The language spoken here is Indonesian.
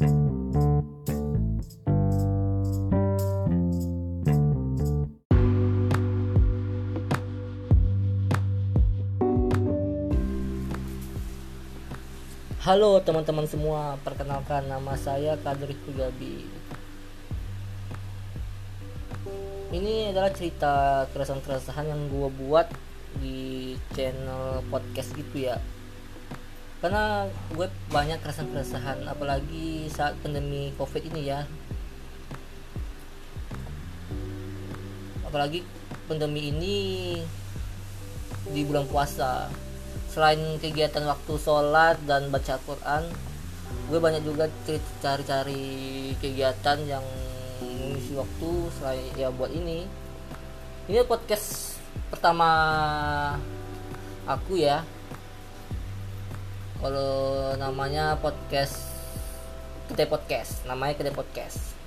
Halo teman-teman semua, perkenalkan nama saya Kadri Kugabi. Ini adalah cerita keresahan-keresahan yang gue buat di channel podcast gitu ya. Karena gue banyak keresahan-keresahan, apalagi saat pandemi covid ini ya. Apalagi pandemi ini di bulan puasa. Selain kegiatan waktu sholat dan baca Quran gue banyak juga cari-cari kegiatan yang mengisi waktu selain ya buat ini. Ini podcast pertama aku ya kalau namanya podcast kedai podcast. Namanya kedai podcast